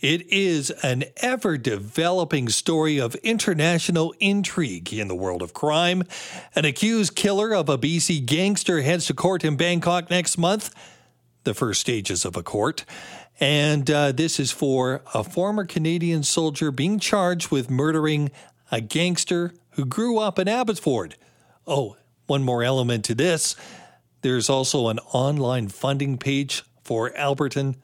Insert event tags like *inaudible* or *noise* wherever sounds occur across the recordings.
It is an ever developing story of international intrigue in the world of crime. An accused killer of a BC gangster heads to court in Bangkok next month, the first stages of a court. And uh, this is for a former Canadian soldier being charged with murdering a gangster who grew up in Abbotsford. Oh, one more element to this there's also an online funding page for Albertan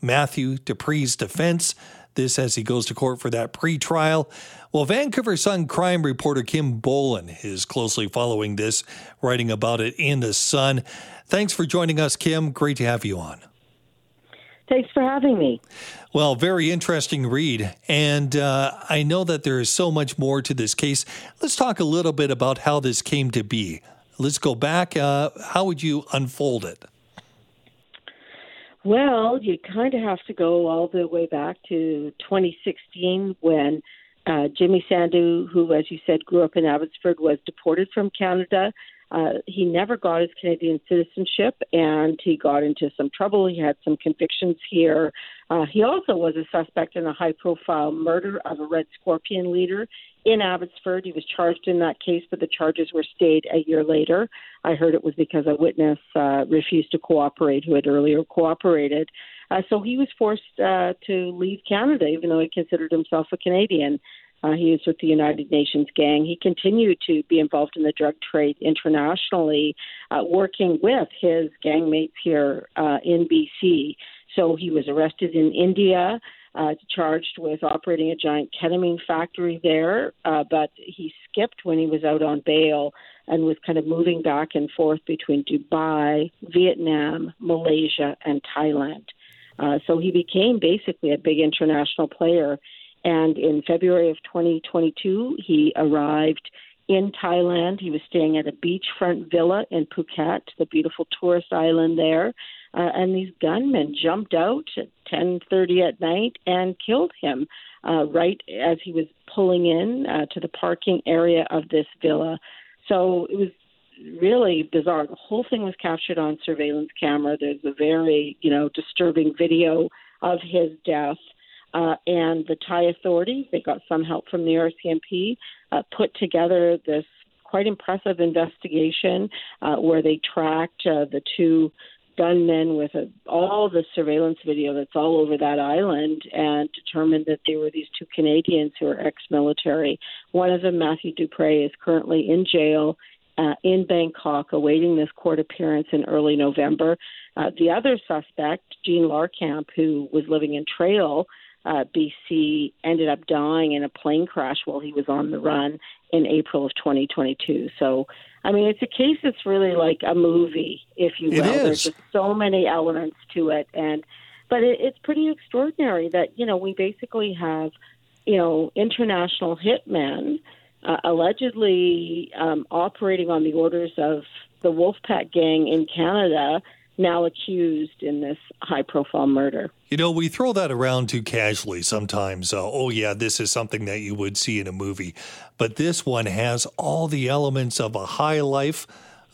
Matthew Dupre's defense. This as he goes to court for that pre-trial. Well, Vancouver Sun crime reporter Kim Bolan is closely following this, writing about it in the Sun. Thanks for joining us, Kim. Great to have you on. Thanks for having me. Well, very interesting read. And uh, I know that there is so much more to this case. Let's talk a little bit about how this came to be. Let's go back. Uh, how would you unfold it? Well, you kind of have to go all the way back to 2016 when uh, Jimmy Sandhu, who, as you said, grew up in Abbotsford, was deported from Canada. Uh, he never got his Canadian citizenship and he got into some trouble. He had some convictions here. Uh, he also was a suspect in a high profile murder of a Red Scorpion leader in Abbotsford. He was charged in that case, but the charges were stayed a year later. I heard it was because a witness uh, refused to cooperate who had earlier cooperated. Uh, so he was forced uh, to leave Canada, even though he considered himself a Canadian. Uh, he was with the United Nations gang. He continued to be involved in the drug trade internationally, uh, working with his gang mates here uh, in BC. So he was arrested in India uh, charged with operating a giant ketamine factory there, uh, but he skipped when he was out on bail and was kind of moving back and forth between Dubai, Vietnam, Malaysia, and Thailand. Uh, so he became basically a big international player. And in February of 2022, he arrived in Thailand. He was staying at a beachfront villa in Phuket, the beautiful tourist island there uh, and these gunmen jumped out at 10:30 at night and killed him uh, right as he was pulling in uh, to the parking area of this villa. So it was really bizarre. The whole thing was captured on surveillance camera. There's a very, you know, disturbing video of his death. Uh, and the Thai authorities, they got some help from the RCMP, uh, put together this quite impressive investigation uh, where they tracked uh, the two gunmen with a, all the surveillance video that's all over that island and determined that they were these two Canadians who are ex military. One of them, Matthew Dupre, is currently in jail. Uh, in Bangkok, awaiting this court appearance in early November. Uh, the other suspect, Jean Larkamp, who was living in Trail, uh, BC, ended up dying in a plane crash while he was on the run in April of 2022. So I mean, it's a case that's really like a movie, if you will. There's just so many elements to it, and but it, it's pretty extraordinary that you know we basically have you know international hitmen uh, allegedly um, operating on the orders of the Wolfpack gang in Canada now accused in this high profile murder. You know, we throw that around too casually sometimes. Uh, oh, yeah, this is something that you would see in a movie. But this one has all the elements of a high life.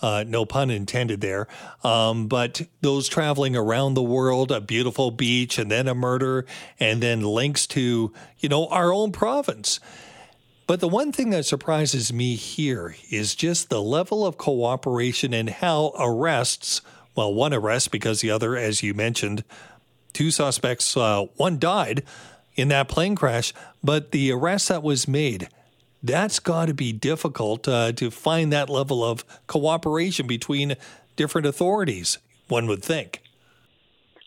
Uh, no pun intended there. Um, but those traveling around the world, a beautiful beach, and then a murder, and then links to, you know, our own province. But the one thing that surprises me here is just the level of cooperation and how arrests well, one arrest because the other, as you mentioned, two suspects, uh, one died in that plane crash, but the arrest that was made, that's got to be difficult uh, to find that level of cooperation between different authorities, one would think.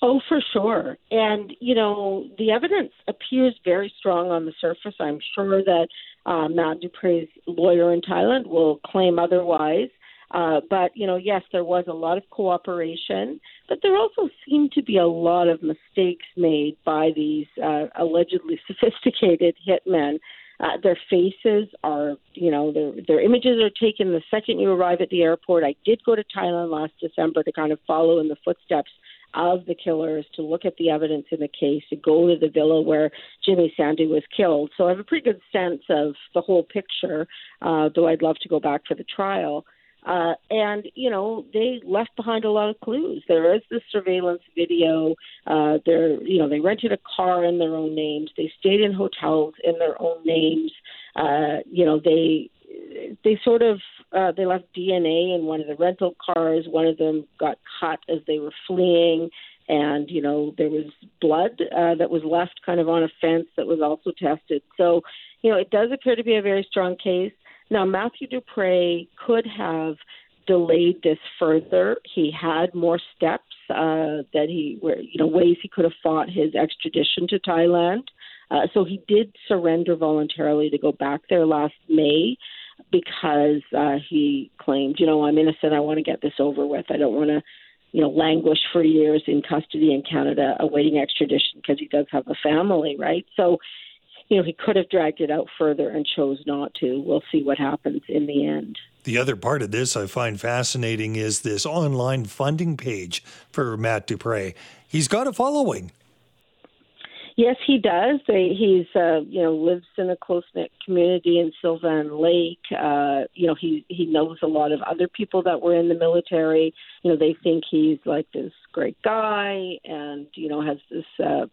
Oh, for sure. And, you know, the evidence appears very strong on the surface. I'm sure that uh, Matt Dupre's lawyer in Thailand will claim otherwise. Uh, but, you know, yes, there was a lot of cooperation, but there also seemed to be a lot of mistakes made by these uh, allegedly *laughs* sophisticated hitmen. Uh, their faces are, you know, their their images are taken the second you arrive at the airport. I did go to Thailand last December to kind of follow in the footsteps of the killers, to look at the evidence in the case, to go to the villa where Jimmy Sandhu was killed. So I have a pretty good sense of the whole picture, uh, though I'd love to go back for the trial. Uh, and you know they left behind a lot of clues. There is this surveillance video. Uh, they're you know they rented a car in their own names. They stayed in hotels in their own names. Uh, you know they they sort of uh, they left DNA in one of the rental cars. One of them got cut as they were fleeing, and you know there was blood uh, that was left kind of on a fence that was also tested. So you know it does appear to be a very strong case. Now Matthew Dupre could have delayed this further. He had more steps uh, that he were you know ways he could have fought his extradition to Thailand. Uh, so he did surrender voluntarily to go back there last May because uh, he claimed, you know, I'm innocent. I want to get this over with. I don't want to, you know, languish for years in custody in Canada awaiting extradition because he does have a family, right? So, you know, he could have dragged it out further and chose not to. We'll see what happens in the end. The other part of this I find fascinating is this online funding page for Matt Dupre. He's got a following. Yes, he does. They, he's uh, you know lives in a close knit community in Sylvan Lake. Uh, you know he he knows a lot of other people that were in the military. You know they think he's like this great guy, and you know has this uh,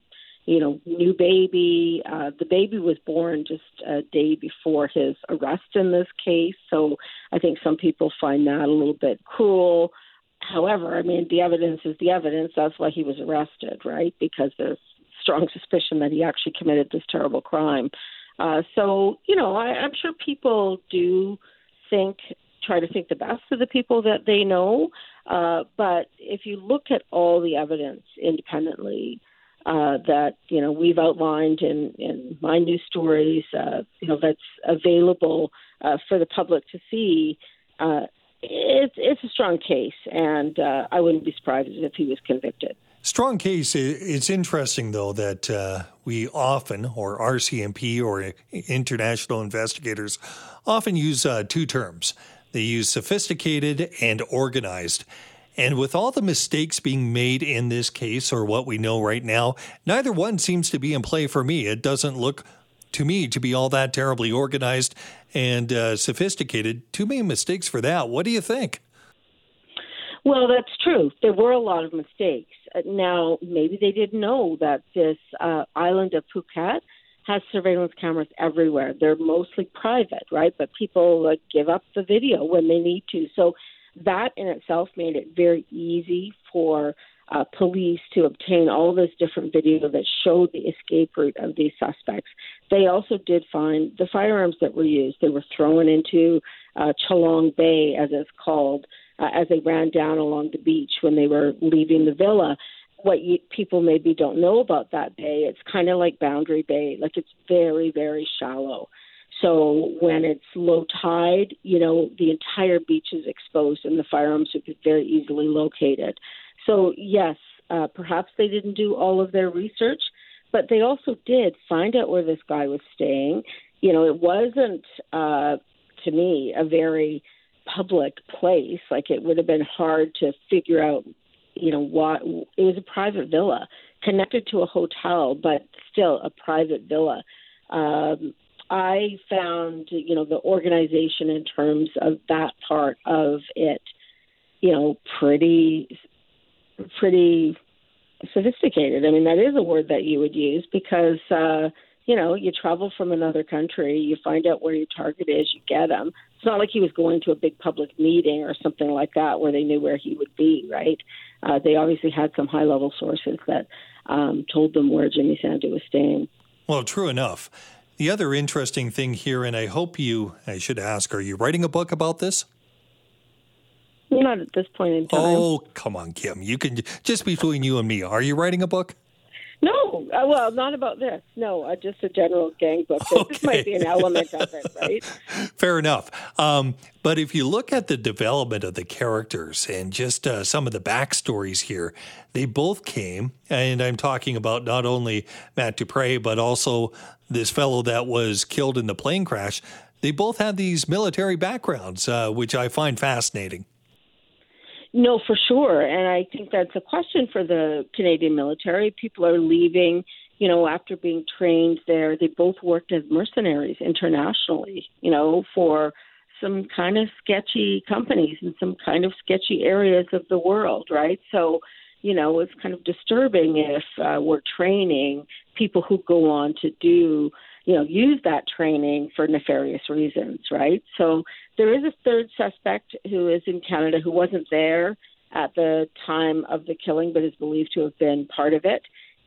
you know new baby. Uh, the baby was born just a day before his arrest in this case, so I think some people find that a little bit cruel. However, I mean the evidence is the evidence. That's why he was arrested, right? Because there's strong suspicion that he actually committed this terrible crime. Uh, so, you know, I, I'm sure people do think, try to think the best of the people that they know. Uh, but if you look at all the evidence independently, uh, that you know we've outlined in, in my news stories, uh, you know that's available uh, for the public to see. Uh, it's it's a strong case, and uh, I wouldn't be surprised if he was convicted. Strong case. It's interesting, though, that uh, we often, or RCMP or international investigators, often use uh, two terms. They use sophisticated and organized. And with all the mistakes being made in this case, or what we know right now, neither one seems to be in play for me. It doesn't look to me to be all that terribly organized and uh, sophisticated. Too many mistakes for that. What do you think? Well, that's true. There were a lot of mistakes. Uh, now, maybe they didn't know that this uh, island of Phuket has surveillance cameras everywhere. They're mostly private, right? But people uh, give up the video when they need to. So that in itself made it very easy for uh, police to obtain all this different video that showed the escape route of these suspects. They also did find the firearms that were used. They were thrown into uh, Chalong Bay, as it's called, uh, as they ran down along the beach when they were leaving the villa. What you, people maybe don't know about that bay, it's kind of like Boundary Bay, like it's very, very shallow. So when it's low tide, you know, the entire beach is exposed and the firearms would be very easily located. So, yes, uh, perhaps they didn't do all of their research, but they also did find out where this guy was staying. You know, it wasn't, uh, to me, a very public place. Like it would have been hard to figure out, you know, what it was a private villa connected to a hotel, but still a private villa. Um, I found, you know, the organization in terms of that part of it, you know, pretty, pretty sophisticated. I mean, that is a word that you would use because, uh, you know, you travel from another country, you find out where your target is, you get them. It's not like he was going to a big public meeting or something like that where they knew where he would be, right? Uh, they obviously had some high level sources that um, told them where Jimmy Sandhu was staying. Well, true enough. The other interesting thing here, and I hope you, I should ask, are you writing a book about this? Not at this point in time. Oh, come on, Kim. You can just between you and me. Are you writing a book? No, uh, well, not about this. No, uh, just a general gang book. Okay. This might be an element of it, right? *laughs* Fair enough. Um, but if you look at the development of the characters and just uh, some of the backstories here, they both came, and I'm talking about not only Matt Dupre, but also this fellow that was killed in the plane crash. They both had these military backgrounds, uh, which I find fascinating. No, for sure. And I think that's a question for the Canadian military. People are leaving, you know, after being trained there. They both worked as mercenaries internationally, you know, for some kind of sketchy companies in some kind of sketchy areas of the world, right? So, you know, it's kind of disturbing if uh, we're training people who go on to do, you know, use that training for nefarious reasons, right? So there is a third suspect who is in Canada who wasn't there at the time of the killing, but is believed to have been part of it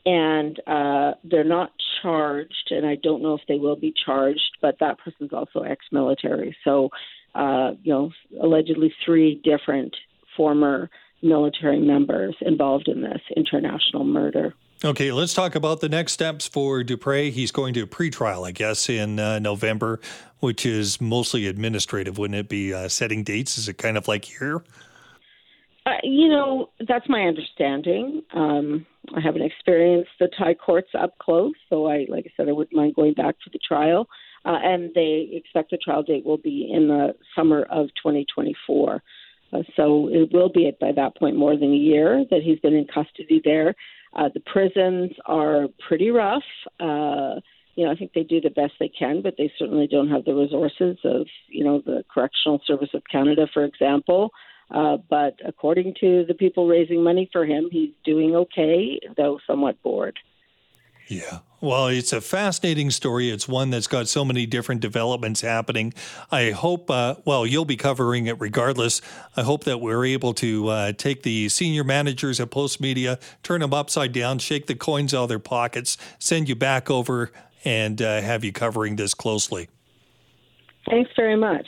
and uh, they're not charged, and I don't know if they will be charged, but that person's also ex-military. So, uh, you know, allegedly three different former military members involved in this international murder. Okay, let's talk about the next steps for Dupre. He's going to a pretrial, I guess, in uh, November, which is mostly administrative. Wouldn't it be uh, setting dates? Is it kind of like here? Uh, you know, that's my understanding. Um, I haven't experienced the Thai courts up close, so I, like I said, I wouldn't mind going back for the trial. Uh, and they expect the trial date will be in the summer of 2024. Uh, so it will be at by that point more than a year that he's been in custody there. Uh, the prisons are pretty rough. Uh, you know, I think they do the best they can, but they certainly don't have the resources of, you know, the Correctional Service of Canada, for example. Uh, but according to the people raising money for him, he's doing okay, though somewhat bored. Yeah. Well, it's a fascinating story. It's one that's got so many different developments happening. I hope, uh, well, you'll be covering it regardless. I hope that we're able to uh, take the senior managers at Postmedia, turn them upside down, shake the coins out of their pockets, send you back over, and uh, have you covering this closely. Thanks very much.